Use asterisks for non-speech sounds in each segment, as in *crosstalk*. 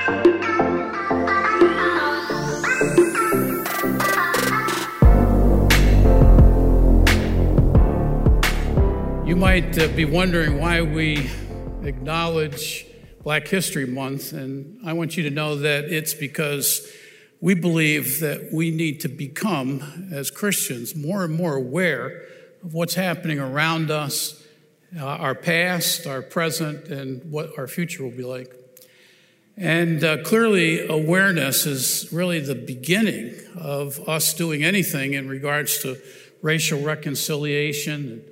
You might uh, be wondering why we acknowledge Black History Month, and I want you to know that it's because we believe that we need to become, as Christians, more and more aware of what's happening around us, uh, our past, our present, and what our future will be like. And uh, clearly, awareness is really the beginning of us doing anything in regards to racial reconciliation and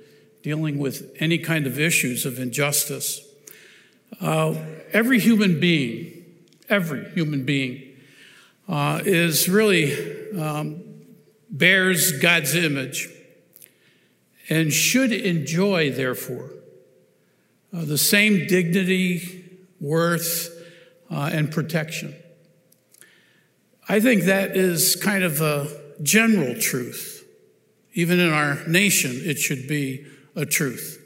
dealing with any kind of issues of injustice. Uh, every human being, every human being, uh, is really um, bears God's image and should enjoy, therefore, uh, the same dignity, worth, uh, and protection. I think that is kind of a general truth. Even in our nation, it should be a truth.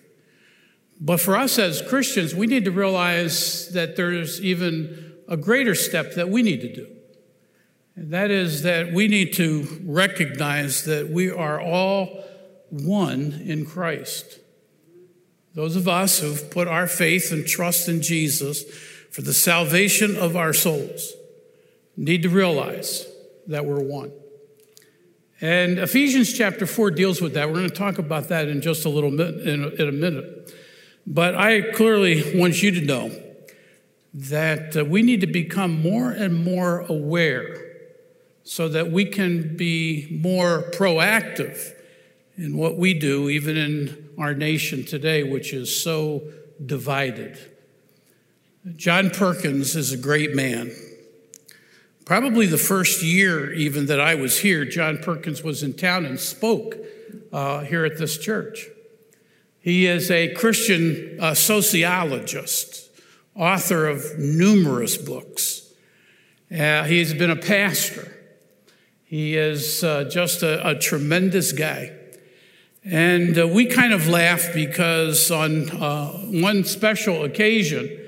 But for us as Christians, we need to realize that there's even a greater step that we need to do. And that is that we need to recognize that we are all one in Christ. Those of us who've put our faith and trust in Jesus for the salvation of our souls need to realize that we're one. And Ephesians chapter 4 deals with that. We're going to talk about that in just a little bit, in a, in a minute. But I clearly want you to know that uh, we need to become more and more aware so that we can be more proactive in what we do, even in our nation today, which is so divided. John Perkins is a great man. Probably the first year, even that I was here, John Perkins was in town and spoke uh, here at this church. He is a Christian uh, sociologist, author of numerous books. Uh, he's been a pastor. He is uh, just a, a, tremendous guy. And uh, we kind of laugh because on uh, one special occasion,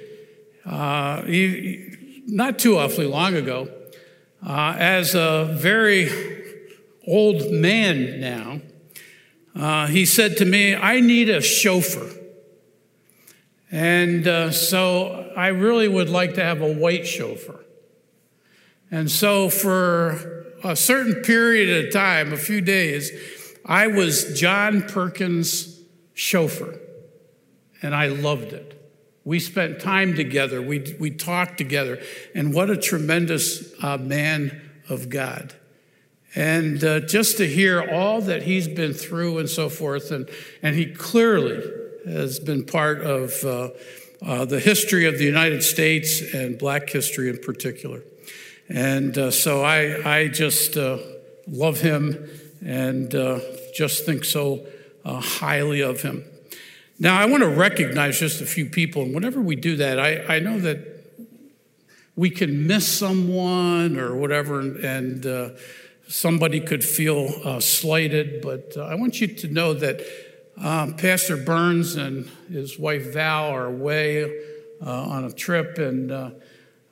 he, not too awfully long ago, uh, as a very old man now, uh, he said to me, I need a chauffeur. And uh, so I really would like to have a white chauffeur. And so for a certain period of time, a few days, I was John Perkins' chauffeur. And I loved it. We spent time together. We, we talked together. And what a tremendous uh, man of God. And uh, just to hear all that he's been through and so forth, and, and he clearly has been part of uh, uh the history of the United States and black history in particular. And uh, so I, I just uh, love him and just think so highly of him. Now, I want to recognize just a few people, and whenever we do that, I, I know that we can miss someone or whatever, and, uh, somebody could feel uh, slighted, but uh, I want you to know that um, Pastor Burns and his wife Val are away uh, on a trip, and uh,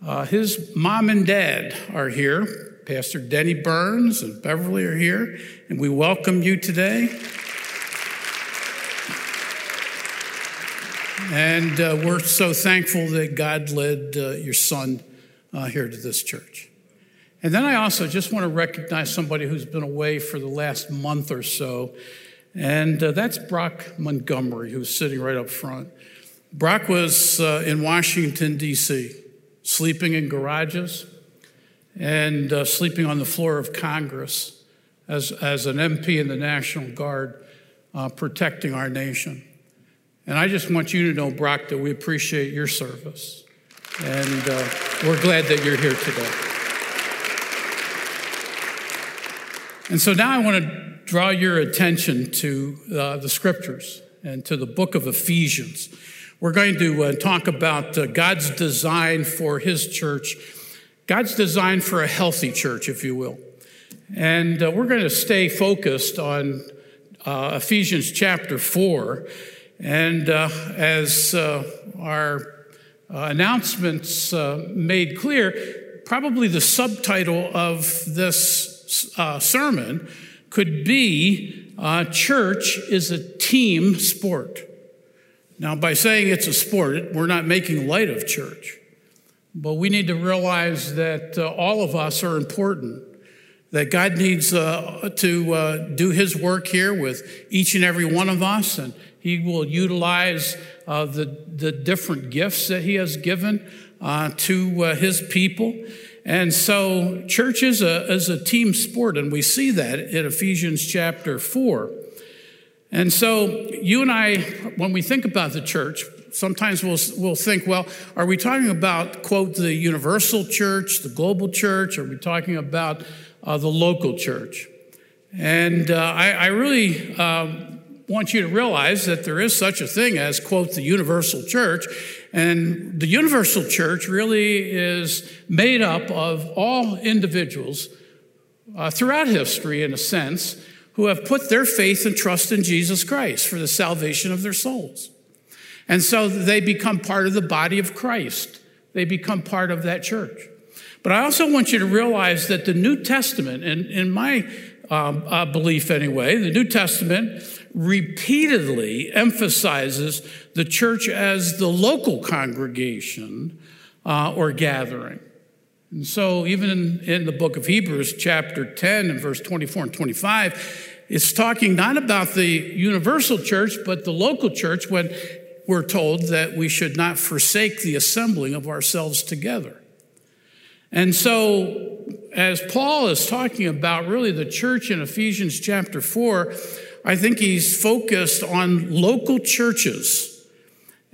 uh, his mom and dad are here. Pastor Denny Burns and Beverly are here, and we welcome you today. And uh, we're so thankful that God led uh, your son uh, here to this church. And then I also just want to recognize somebody who's been away for the last month or so, and uh, that's Brock Montgomery, who's sitting right up front. Brock was uh, in Washington, D.C., sleeping in garages and uh, sleeping on the floor of Congress as, as an MP in the National Guard, protecting our nation. And I just want you to know, Brock, that we appreciate your service. And uh, we're glad that you're here today. And so now I want to draw your attention to uh, the scriptures and to the book of Ephesians. We're going to uh, talk about uh, God's design for his church, God's design for a healthy church, if you will. And uh, we're going to stay focused on uh, Ephesians chapter 4 and uh, as uh, our uh, announcements uh, made clear, probably the subtitle of this uh, sermon could be Church is a team sport. Now, by saying it's a sport, we're not making light of church. But we need to realize that uh, all of us are important, that God needs uh, to uh, do His work here with each and every one of us, and He will utilize uh, the, the different gifts that He has given uh, to uh, His people. And so, church is a, is a team sport, and we see that in Ephesians chapter 4. And so, you and I, when we think about the church, sometimes we'll, we'll think, well, are we talking about, quote, the universal church, the global church? Are we talking about uh, the local church? And uh, I, I, really um, want you to realize that there is such a thing as, quote, the universal church. And the universal church really is made up of all individuals uh, throughout history, in a sense, who have put their faith and trust in Jesus Christ for the salvation of their souls. And so they become part of the body of Christ. They become part of that church. But I also want you to realize that the New Testament, and in my um, uh, belief anyway, the New Testament repeatedly emphasizes the church as the local congregation uh, or gathering. And so, even in, in the book of Hebrews, chapter 10 and verse 24 and 25, it's talking not about the universal church, but the local church when we're told that we should not forsake the assembling of ourselves together. And so, as Paul is talking about really the church in Ephesians chapter 4, I think he's focused on local churches.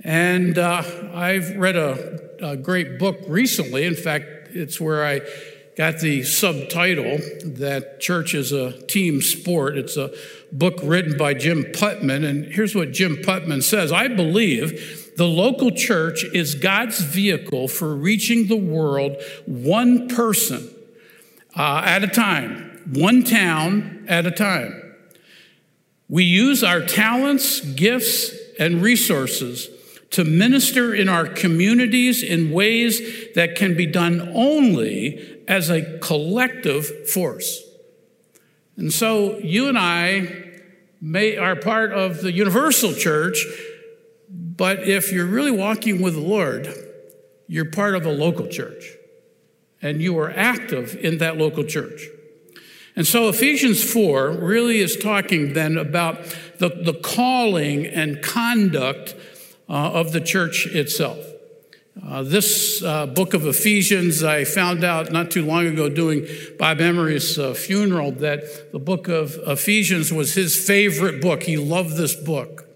And uh, I've read a, a great book recently. In fact, it's where I got the subtitle that church is a team sport. It's a book written by Jim Putman. And here's what Jim Putman says I believe the local church is God's vehicle for reaching the world one person uh, at a time, one town at a time. We use our talents, gifts, and resources to minister in our communities in ways that can be done only as a collective force. And so you and I may, are part of the universal church, but if you're really walking with the Lord, you're part of a local church and you are active in that local church. And so Ephesians 4 really is talking then about the, the calling and conduct uh, of the church itself. Uh, this uh, book of Ephesians, I found out not too long ago doing Bob Emery's uh, funeral that the book of Ephesians was his favorite book. He loved this book.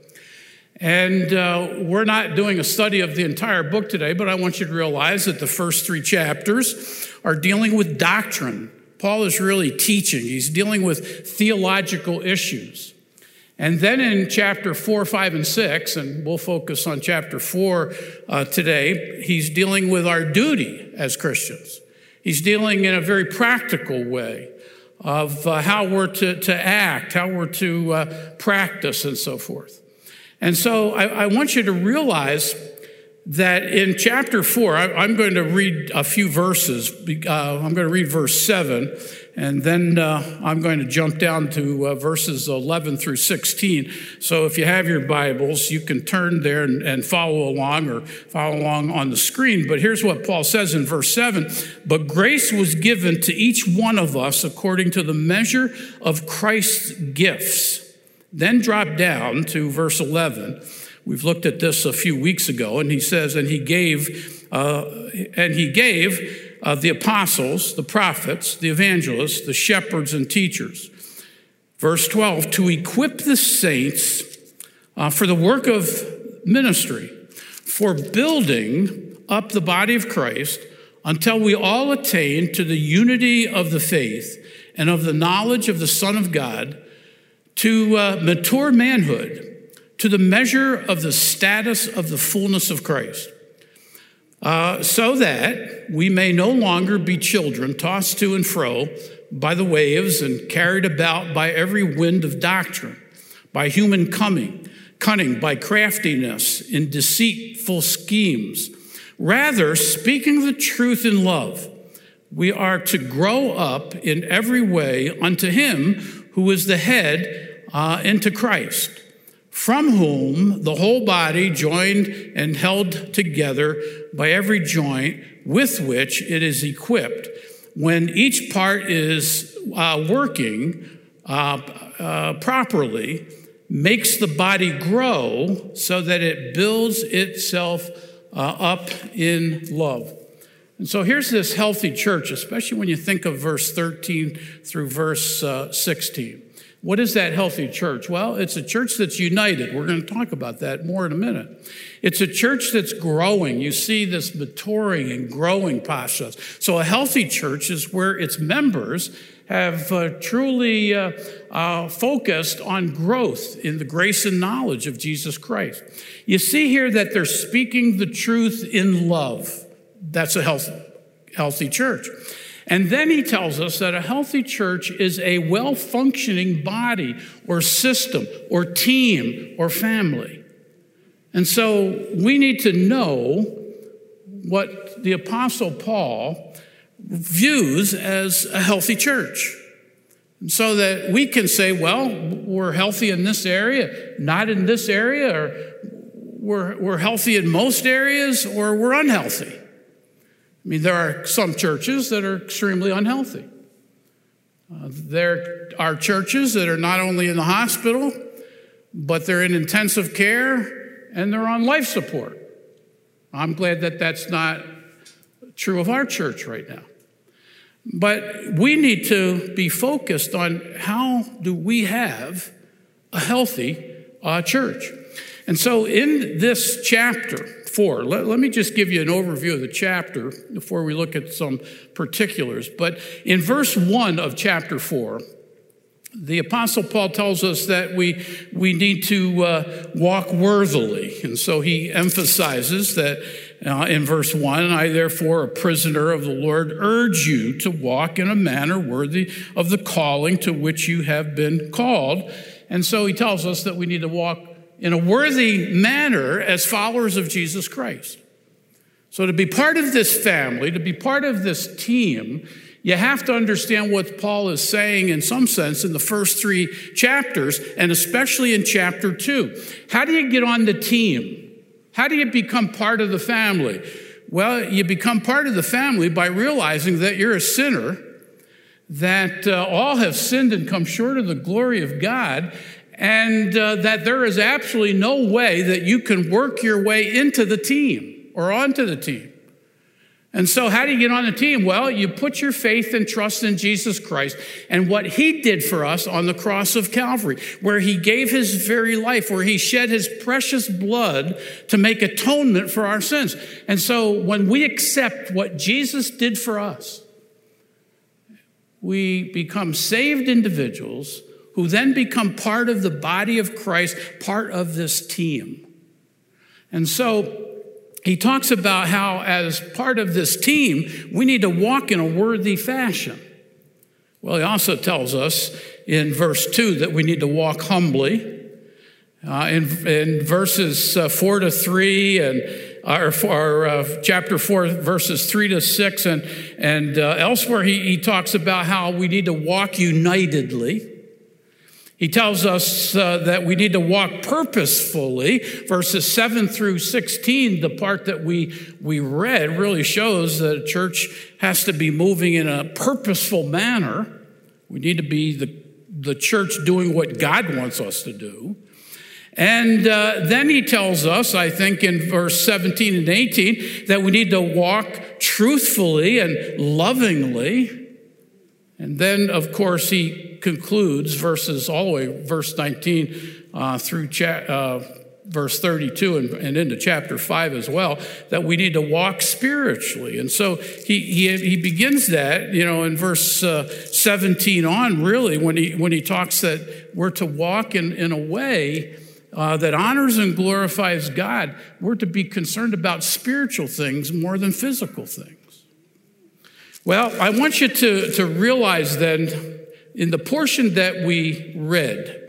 And uh, we're not doing a study of the entire book today, but I want you to realize that the first three chapters are dealing with doctrine. Paul is really teaching, he's dealing with theological issues. And then in chapter four, five, and six, and we'll focus on chapter four uh, today, he's dealing with our duty as Christians. He's dealing in a very practical way of uh, how we're to, to act, how we're to uh, practice, and so forth. And so I, I want you to realize that in chapter four, I, am going to read a few verses. Uh, I'm going to read verse seven, and then uh, I'm going to jump down to uh, verses 11 through 16. So if you have your Bibles, you can turn there and, and follow along or follow along on the screen. But here's what Paul says in verse 7 But grace was given to each one of us according to the measure of Christ's gifts. Then drop down to verse 11. We've looked at this a few weeks ago, and he says, and he gave, uh, and he gave uh, the apostles, the prophets, the evangelists, the shepherds, and teachers. Verse 12, to equip the saints uh, for the work of ministry, for building up the body of Christ until we all attain to the unity of the faith and of the knowledge of the Son of God, to uh, mature manhood to the measure of the status of the fullness of Christ, uh, so that we may no longer be children tossed to and fro by the waves and carried about by every wind of doctrine, by human coming, cunning, by craftiness in deceitful schemes. Rather, speaking the truth in love, we are to grow up in every way unto him who is the head, uh, into Christ, from whom the whole body, joined and held together by every joint with which it is equipped, when each part is uh, working uh, uh properly, makes the body grow so that it builds itself uh, up in love. And so here's this healthy church, especially when you think of verse 13 through verse uh, 16. What is that healthy church? Well, it's a church that's united. We're going to talk about that more in a minute. It's a church that's growing. You see this maturing and growing process. So a healthy church is where its members have uh, truly uh, uh, focused on growth in the grace and knowledge of Jesus Christ. You see here that they're speaking the truth in love. That's a healthy, healthy church. And then he tells us that a healthy church is a well functioning body or system or team or family. And so we need to know what the Apostle Paul views as a healthy church. So that we can say, well, we're healthy in this area, not in this area, or we're, we're healthy in most areas, or we're unhealthy. I mean, there are some churches that are extremely unhealthy. Uh, there are churches that are not only in the hospital, but they're in intensive care and they're on life support. I'm glad that that's not true of our church right now. But we need to be focused on how do we have a healthy uh, church. And so in this chapter, 4. Let, let, me just give you an overview of the chapter before we look at some particulars. But in verse 1 of chapter 4, the Apostle Paul tells us that we, we need to uh, walk worthily. And so he emphasizes that uh, in verse 1 I, therefore, a prisoner of the Lord, urge you to walk in a manner worthy of the calling to which you have been called. And so he tells us that we need to walk in a worthy manner as followers of Jesus Christ. So, to be part of this family, to be part of this team, you have to understand what Paul is saying in some sense in the first three chapters, and especially in chapter two. How do you get on the team? How do you become part of the family? Well, you become part of the family by realizing that you're a sinner, that uh, all have sinned and come short of the glory of God, and uh, that there is absolutely no way that you can work your way into the team or onto the team. And so, how do you get on the team? Well, you put your faith and trust in Jesus Christ and what He did for us on the cross of Calvary, where He gave His very life, where He shed His precious blood to make atonement for our sins. And so, when we accept what Jesus did for us, we become saved individuals who then become part of the body of Christ, part of this team. And so he talks about how, as part of this team, we need to walk in a worthy fashion. Well, he also tells us in verse 2 that we need to walk humbly. Uh, in, in, verses uh, 4 to 3 and or, or uh, chapter 4 verses 3 to 6 and, and uh, elsewhere he, he talks about how we need to walk unitedly he tells us uh, that we need to walk purposefully. Verses 7 through 16, the part that we, we read, really shows that a church has to be moving in a purposeful manner. We need to be the, the church doing what God wants us to do. And uh, then he tells us, I think in verse 17 and 18, that we need to walk truthfully and lovingly. And then, of course, he concludes verses all the way, verse 19 uh, through cha- uh, verse 32 and, and, into chapter 5 as well, that we need to walk spiritually. And so he, he, he begins that, you know, in verse uh, 17 on, really, when he, when he talks that we're to walk in, in a way uh, that honors and glorifies God. We're to be concerned about spiritual things more than physical things. Well, I want you to, to realize then, in the portion that we read,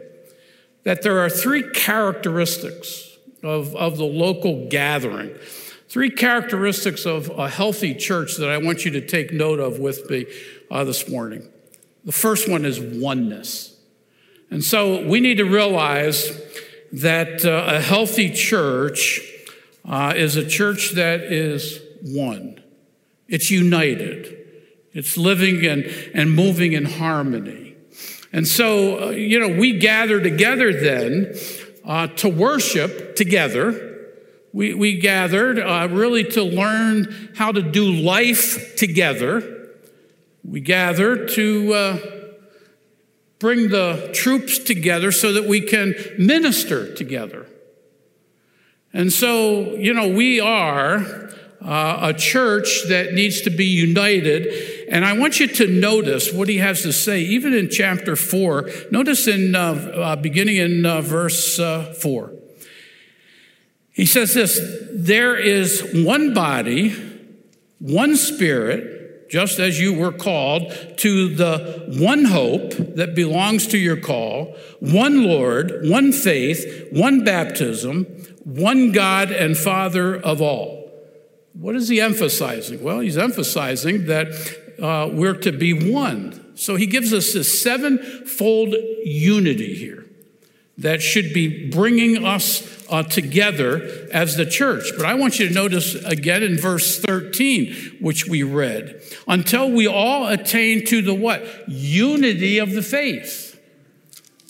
that there are three characteristics of, of the local gathering. Three characteristics of a healthy church that I want you to take note of with me uh, this morning. The first one is oneness. And so we need to realize that uh, a healthy church uh, is a church that is one, it's united, it's living and, and moving in harmony. And so, uh, you know, we gather together then uh, to worship together we, we gathered uh, really to learn how to do life together. We gathered to uh, bring the troops together so that we can minister together. And so, you know, we are uh, a church that needs to be united. And I want you to notice what he has to say, even in chapter four. Notice in uh, uh, beginning in uh, verse uh, four. He says this there is one body, one spirit, just as you were called to the one hope that belongs to your call, one Lord, one faith, one baptism, one God and Father of all. What is he emphasizing? Well, he's emphasizing that uh, we're to be one. So he gives us this sevenfold unity here that should be bringing us uh, together as the church. But I want you to notice again in verse 13, which we read, until we all attain to the what? Unity of the faith.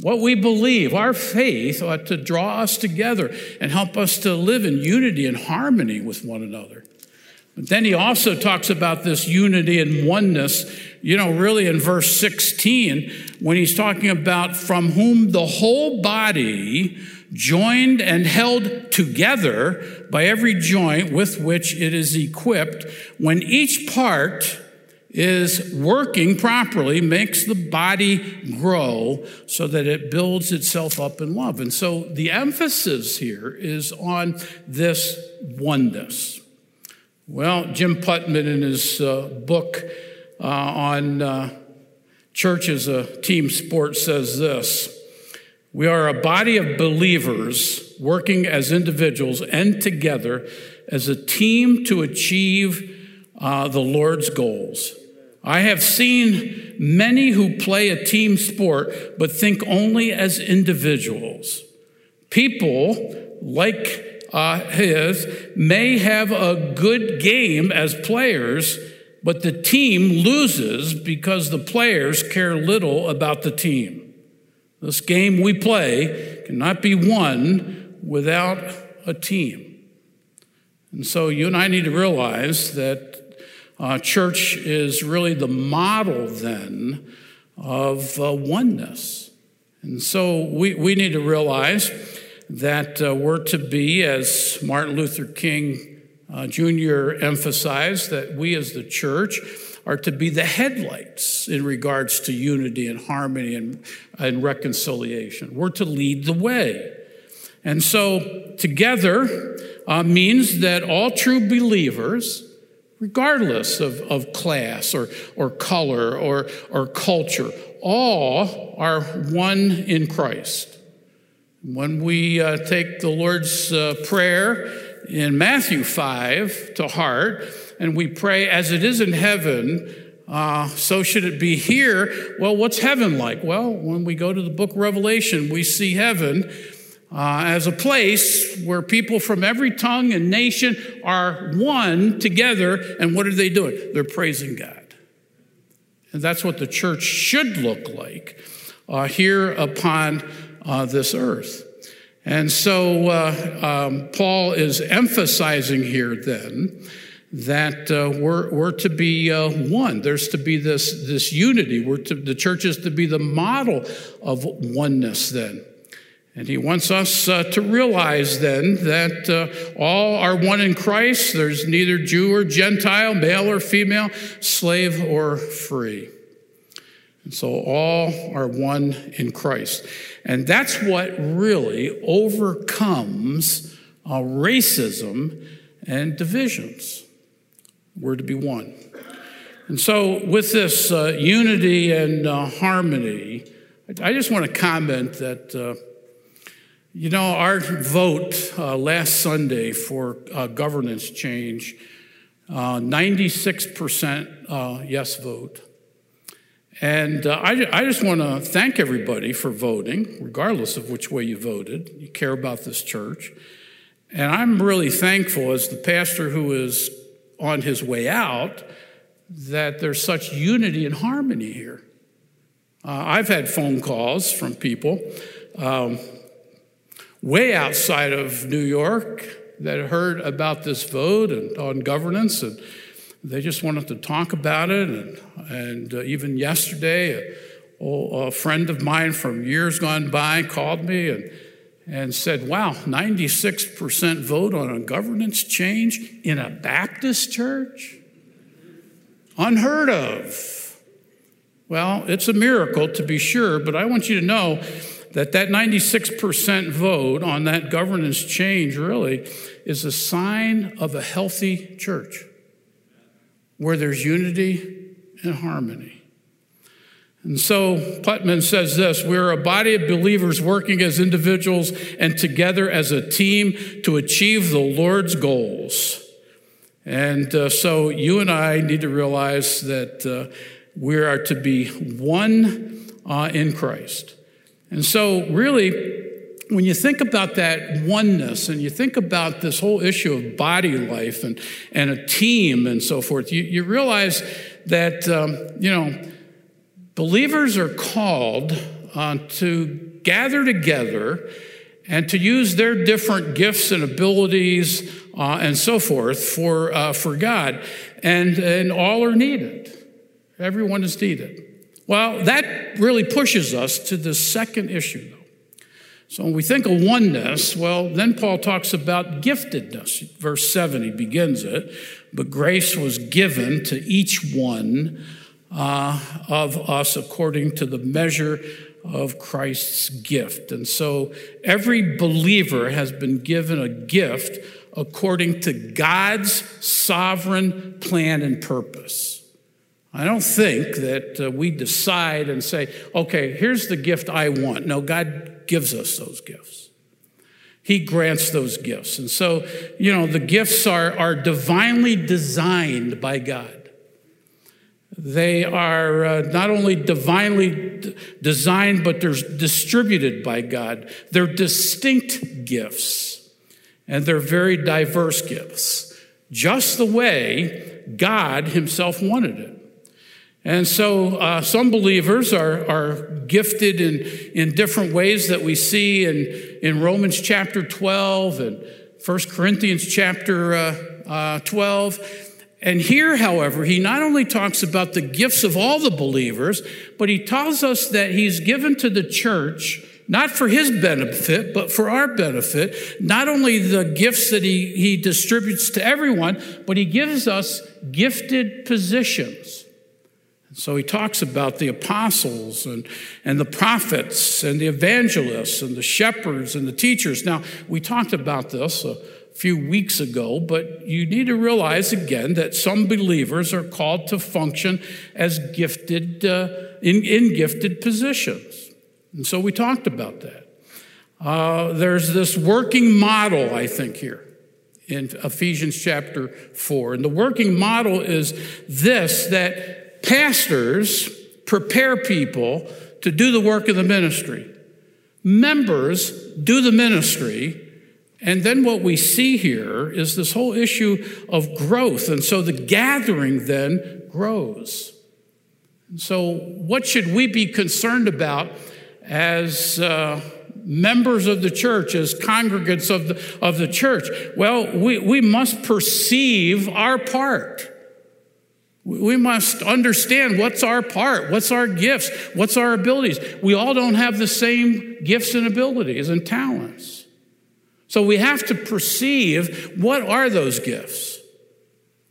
What we believe, our faith ought to draw us together and help us to live in unity and harmony with one another. But then he also talks about this unity and oneness, you know, really in verse 16, when he's talking about from whom the whole body, joined and held together by every joint with which it is equipped, when each part is working properly, makes the body grow so that it builds itself up in love. And so the emphasis here is on this oneness. Well, Jim Putman, in his uh, book uh, on uh, church as a team sport, says this We are a body of believers working as individuals and together as a team to achieve uh, the Lord's goals. I have seen many who play a team sport but think only as individuals. People like uh, his may have a good game as players, but the team loses because the players care little about the team. This game we play cannot be won without a team. And so you and I need to realize that uh, church is really the model then of uh, oneness. And so we, we need to realize that uh, we're to be, as Martin Luther King uh, Jr. emphasized, that we as the church are to be the headlights in regards to unity and harmony and, and reconciliation. We're to lead the way. And so, together uh, means that all true believers, regardless of, of class or, or color or, or culture, all are one in Christ. When we uh, take the Lord's uh, Prayer in Matthew 5 to heart, and we pray, as it is in heaven, uh, so should it be here. Well, what's heaven like? Well, when we go to the book of Revelation, we see heaven uh, as a place where people from every tongue and nation are one together. And what are they doing? They're praising God. And that's what the church should look like uh, here upon uh, this earth. And so uh, um, Paul is emphasizing here then that uh, we're, we're to be uh, one. There's to be this, this unity. We're to, the church is to be the model of oneness then. And he wants us uh, to realize then that uh, all are one in Christ. There's neither Jew or Gentile, male or female, slave or free. And so all are one in Christ. And that's what really overcomes uh, racism and divisions. We're to be one. And so, with this uh, unity and uh, harmony, I just want to comment that, uh, You know, our vote uh, last Sunday for uh, governance change, uh, 96% uh, yes vote. And uh, I, I just want to thank everybody for voting, regardless of which way you voted. You care about this church. And I'm really thankful, as the pastor who is on his way out, that there's such unity and harmony here. Uh, I've had phone calls from people um, way outside of New York that heard about this vote and on governance, and they just wanted to talk about it. And, and uh, even yesterday, a, a, friend of mine from years gone by called me and, and said, Wow, 96% vote on a governance change in a Baptist church? Unheard of. Well, it's a miracle to be sure, but I want you to know that that 96% vote on that governance change really is a sign of a healthy church where there's unity and harmony. And so Putman says this We're a body of believers working as individuals and together as a team to achieve the Lord's goals. And uh, so you and I need to realize that. Uh, we are to be one uh, in Christ. And so, really, when you think about that oneness and you think about this whole issue of body life and, and a team and so forth, you, you realize that, um, you know, believers are called uh, to gather together and to use their different gifts and abilities uh, and so forth for, uh, for God. And, and all are needed. Everyone is needed. Well, that really pushes us to the second issue, though. So when we think of oneness, well, then Paul talks about giftedness. Verse 7, he begins it. But grace was given to each one uh, of us according to the measure of Christ's gift. And so every believer has been given a gift according to God's sovereign plan and purpose. I don't think that uh, we decide and say, okay, here's the gift I want. No, God gives us those gifts. He grants those gifts. And so, you know, the gifts are, are divinely designed by God. They are uh, not only divinely d- designed, but they're distributed by God. They're distinct gifts, and they're very diverse gifts, just the way God Himself wanted it. And so uh, some believers are, are gifted in, in different ways that we see in, in Romans chapter 12 and 1 Corinthians chapter uh, uh, 12. And here, however, he not only talks about the gifts of all the believers, but he tells us that he's given to the church not for his benefit, but for our benefit, not only the gifts that he, he distributes to everyone, but he gives us gifted positions. So he talks about the apostles and, and the prophets and the evangelists and the shepherds and the teachers. Now, we talked about this a few weeks ago, but you need to realize again that some believers are called to function as gifted, uh, in, in gifted positions. And so we talked about that. Uh, there's this working model, I think, here in Ephesians chapter 4. And the working model is this that Pastors prepare people to do the work of the ministry. Members do the ministry. And then what we see here is this whole issue of growth. And so the gathering then grows. So, what should we be concerned about as uh, members of the church, as congregants of the, of the church? Well, we, we must perceive our part. We must understand what's our part, what's our gifts, what's our abilities. We all don't have the same gifts and abilities and talents. So we have to perceive what are those gifts?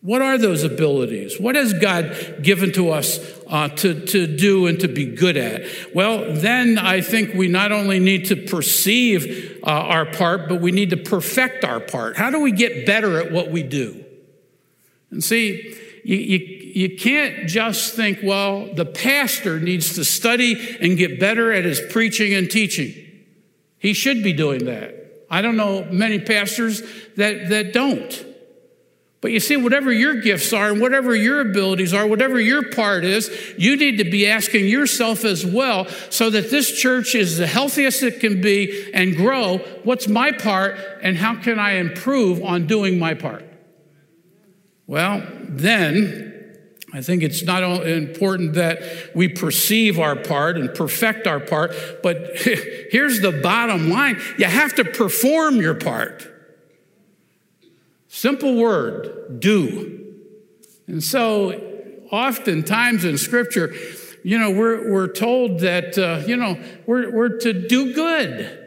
What are those abilities? What has God given to us uh, to, to do and to be good at? Well, then I think we not only need to perceive uh, our part, but we need to perfect our part. How do we get better at what we do? And see, you, you, you can't just think, well, the pastor needs to study and get better at his preaching and teaching. He should be doing that. I don't know many pastors that, that don't. But you see, whatever your gifts are and whatever your abilities are, whatever your part is, you need to be asking yourself as well so that this church is the healthiest it can be and grow. What's my part and how can I improve on doing my part? Well, then I think it's not only important that we perceive our part and perfect our part, but *laughs* here's the bottom line you have to perform your part. Simple word, do. And so, oftentimes in Scripture, you know, we're, we're told that, uh, you know, we're, we're to do good.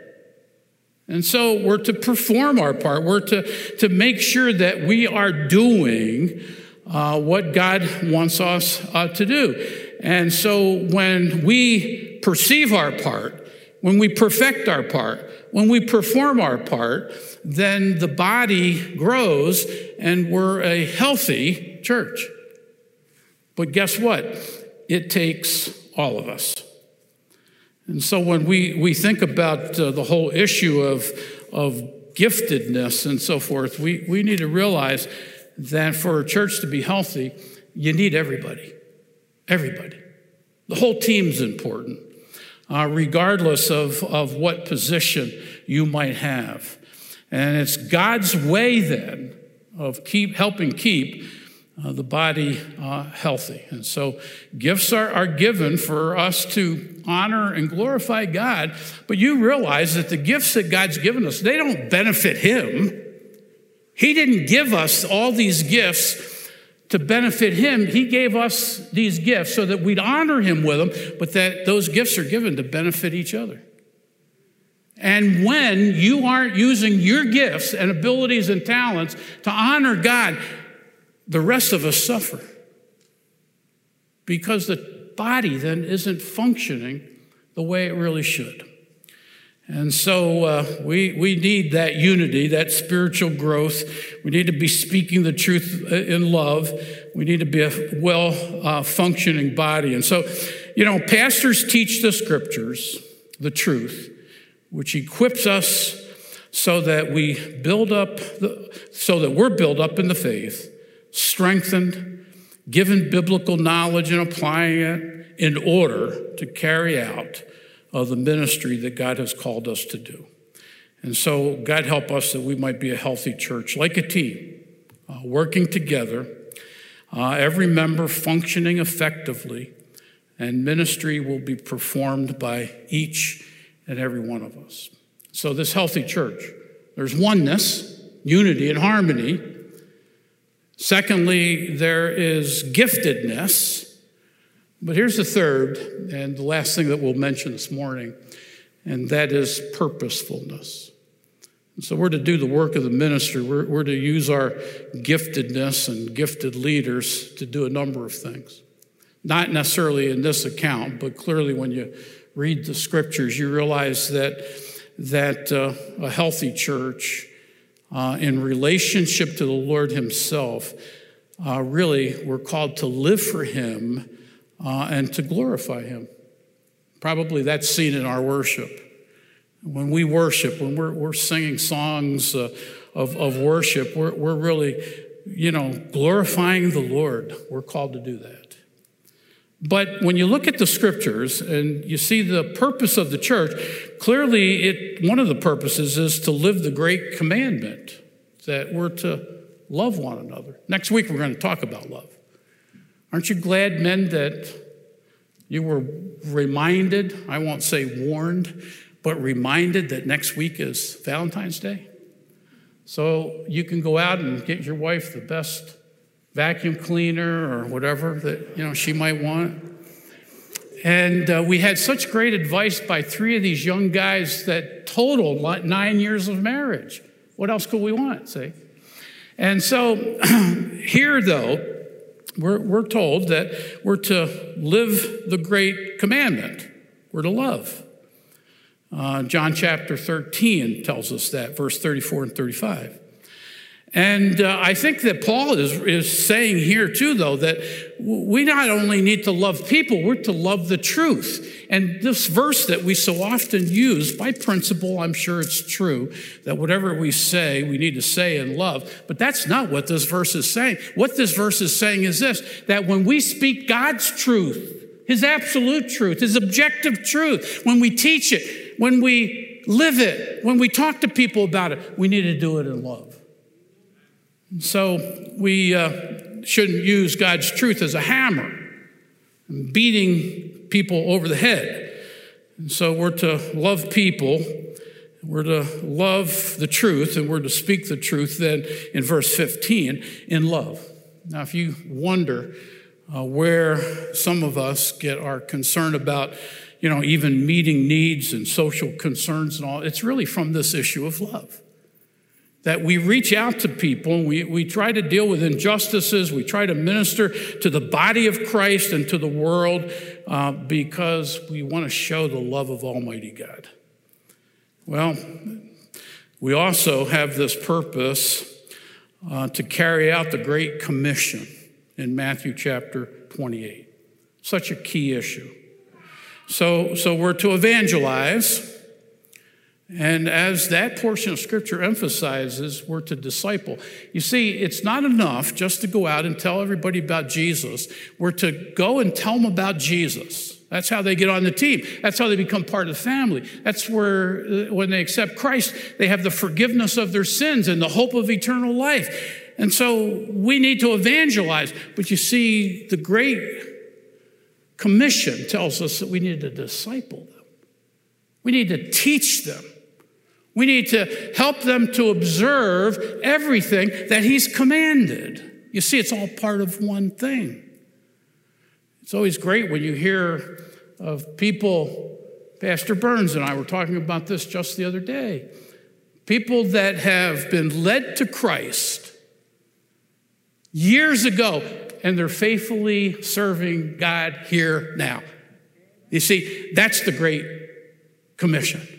And so we're to perform our part. We're to, to make sure that we are doing uh, what God wants us uh, to do. And so when we perceive our part, when we perfect our part, when we perform our part, then the body grows and we're a healthy church. But guess what? It takes all of us. And so when we, we think about uh, the whole issue of, of giftedness and so forth, we, we need to realize that for a church to be healthy, you need everybody. Everybody. The whole team's important uh, regardless of, of what position you might have. And it's God's way then of keep helping keep uh, the body uh, healthy. And so gifts are, are given for us to honor and glorify God, but you realize that the gifts that God's given us, they don't benefit Him. He didn't give us all these gifts to benefit him, he gave us these gifts so that we'd honor him with them, but that those gifts are given to benefit each other. And when you aren't using your gifts and abilities and talents to honor God, the rest of us suffer. Because the body then isn't functioning the way it really should. And so uh, we, we need that unity, that spiritual growth. We need to be speaking the truth uh, in love. We need to be a well uh, functioning body. And so, you know, pastors teach the scriptures, the truth, which equips us so that we build up, the, so that we're built up in the faith, strengthened, given biblical knowledge and applying it in order to carry out of the ministry that God has called us to do. And so, God help us that we might be a healthy church, like a team, uh, working together, uh, every member functioning effectively, and ministry will be performed by each and every one of us. So, this healthy church, there's oneness, unity, and harmony. Secondly, there is giftedness. But here's the third and the last thing that we'll mention this morning, and that is purposefulness. And so we're to do the work of the ministry. We're, we're to use our giftedness and gifted leaders to do a number of things. Not necessarily in this account, but clearly when you read the scriptures, you realize that, that uh, a healthy church uh, in relationship to the Lord Himself, uh, really, we're called to live for Him uh, and to glorify Him. Probably that's seen in our worship. When we worship, when we're, we're singing songs uh, of, of worship, we're, we're really, you know, glorifying the Lord. We're called to do that. But when you look at the scriptures and you see the purpose of the church, clearly it, one of the purposes is to live the great commandment that we're to love one another. Next week we're going to talk about love. Aren't you glad, men, that you were reminded, I won't say warned, but reminded that next week is Valentine's Day? So you can go out and get your wife the best vacuum cleaner or whatever that you know she might want. And uh, we had such great advice by three of these young guys that totaled nine years of marriage. What else could we want? See? And so *clears throat* here, though, we're, we're told that we're to live the great commandment. We're to love. Uh, John chapter 13 tells us that, verse 34 and 35. And uh, I think that Paul is, is saying here too, though, that we not only need to love people, we're to love the truth. And this verse that we so often use, by principle, I'm sure it's true, that whatever we say, we need to say in love. But that's not what this verse is saying. What this verse is saying is this that when we speak God's truth, His absolute truth, His objective truth, when we teach it, when we live it, when we talk to people about it, we need to do it in love. So we uh, shouldn't use God's truth as a hammer, beating people over the head. And so we're to love people, we're to love the truth, and we're to speak the truth then in verse 15 in love. Now, if you wonder uh, where some of us get our concern about, you know, even meeting needs and social concerns and all, it's really from this issue of love that we reach out to people, we, we try to deal with injustices, we try to minister to the body of Christ and to the world uh, because we want to show the love of Almighty God. Well, we also have this purpose uh, to carry out the Great Commission in Matthew chapter 28. Such a key issue. So, so we're to evangelize. And as that portion of scripture emphasizes, we're to disciple. You see, it's not enough just to go out and tell everybody about Jesus. We're to go and tell them about Jesus. That's how they get on the team. That's how they become part of the family. That's where, uh, when they accept Christ, they have the forgiveness of their sins and the hope of eternal life. And so we need to evangelize. But you see, the Great Commission tells us that we need to disciple them, we need to teach them. We need to help them to observe everything that He's commanded. You see, it's all part of one thing. It's always great when you hear of people, Pastor Burns and I were talking about this just the other day. People that have been led to Christ years ago, and they're faithfully serving God here now. You see, that's the Great Commission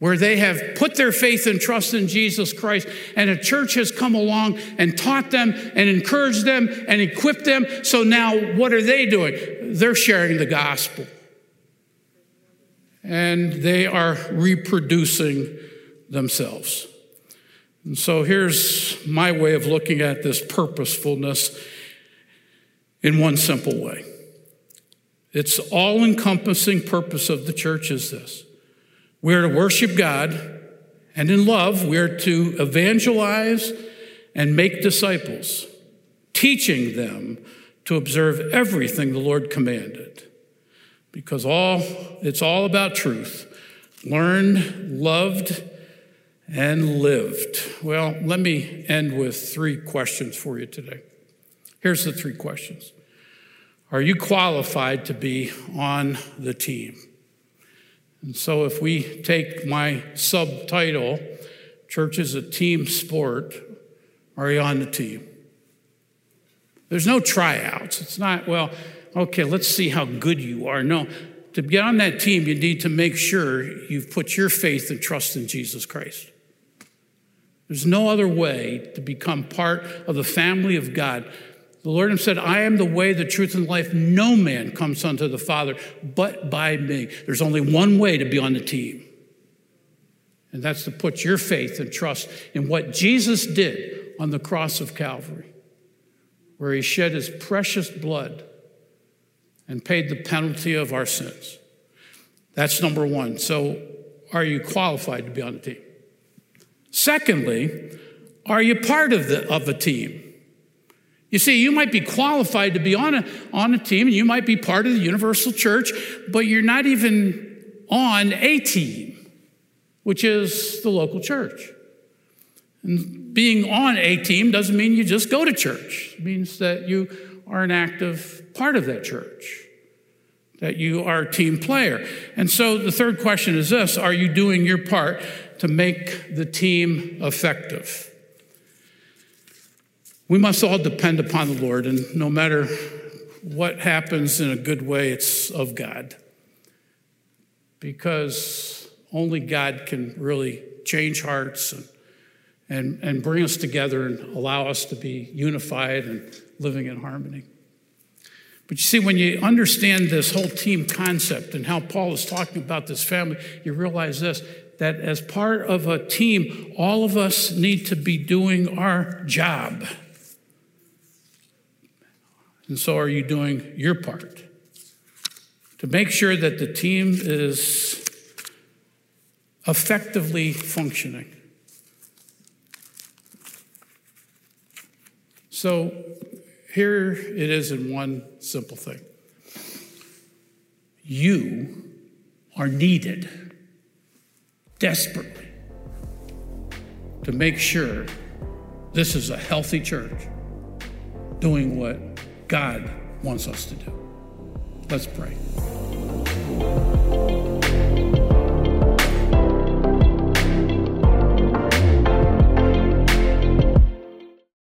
where they have put their faith and trust in Jesus Christ, and a church has come along and taught them and encouraged them and equipped them. So now, what are they doing? They're sharing the gospel. And they are reproducing themselves. And so here's my way of looking at this purposefulness in one simple way. It's all encompassing purpose of the church is this we're to worship God, and in love, we're to evangelize and make disciples, teaching them to observe everything the Lord commanded. Because all it's all about truth. Learned, loved, and lived. Well, let me end with three questions for you today. Here's the three questions Are you qualified to be on the team? And so, if we take my subtitle, Church is a Team Sport, are you on the team? There's no tryouts. It's not, well, okay, let's see how good you are. No, to get on that team, you need to make sure you've put your faith and trust in Jesus Christ. There's no other way to become part of the family of God the Lord said, I am the way, the truth, and life. No man comes unto the Father but by me. There's only one way to be on the team, and that's to put your faith and trust in what Jesus did on the cross of Calvary, where he shed his precious blood and paid the penalty of our sins. That's number one. So, are you qualified to be on the team? Secondly, are you part of, the, of a team? You see, you might be qualified to be on a, on a team, and you might be part of the universal church, but you're not even on a team, which is the local church. And being on a team doesn't mean you just go to church. It means that you are an active part of that church, that you are a team player. And so the third question is this Are you doing your part to make the team effective? We must all depend upon the Lord, and no matter what happens in a good way, it's of God. Because only God can really change hearts and, and, and bring us together and allow us to be unified and living in harmony. But you see, when you understand this whole team concept and how Paul is talking about this family, you realize this that as part of a team, all of us need to be doing our job. And so, are you doing your part to make sure that the team is effectively functioning? So, here it is in one simple thing you are needed desperately to make sure this is a healthy church doing what God wants us to do. Let's pray.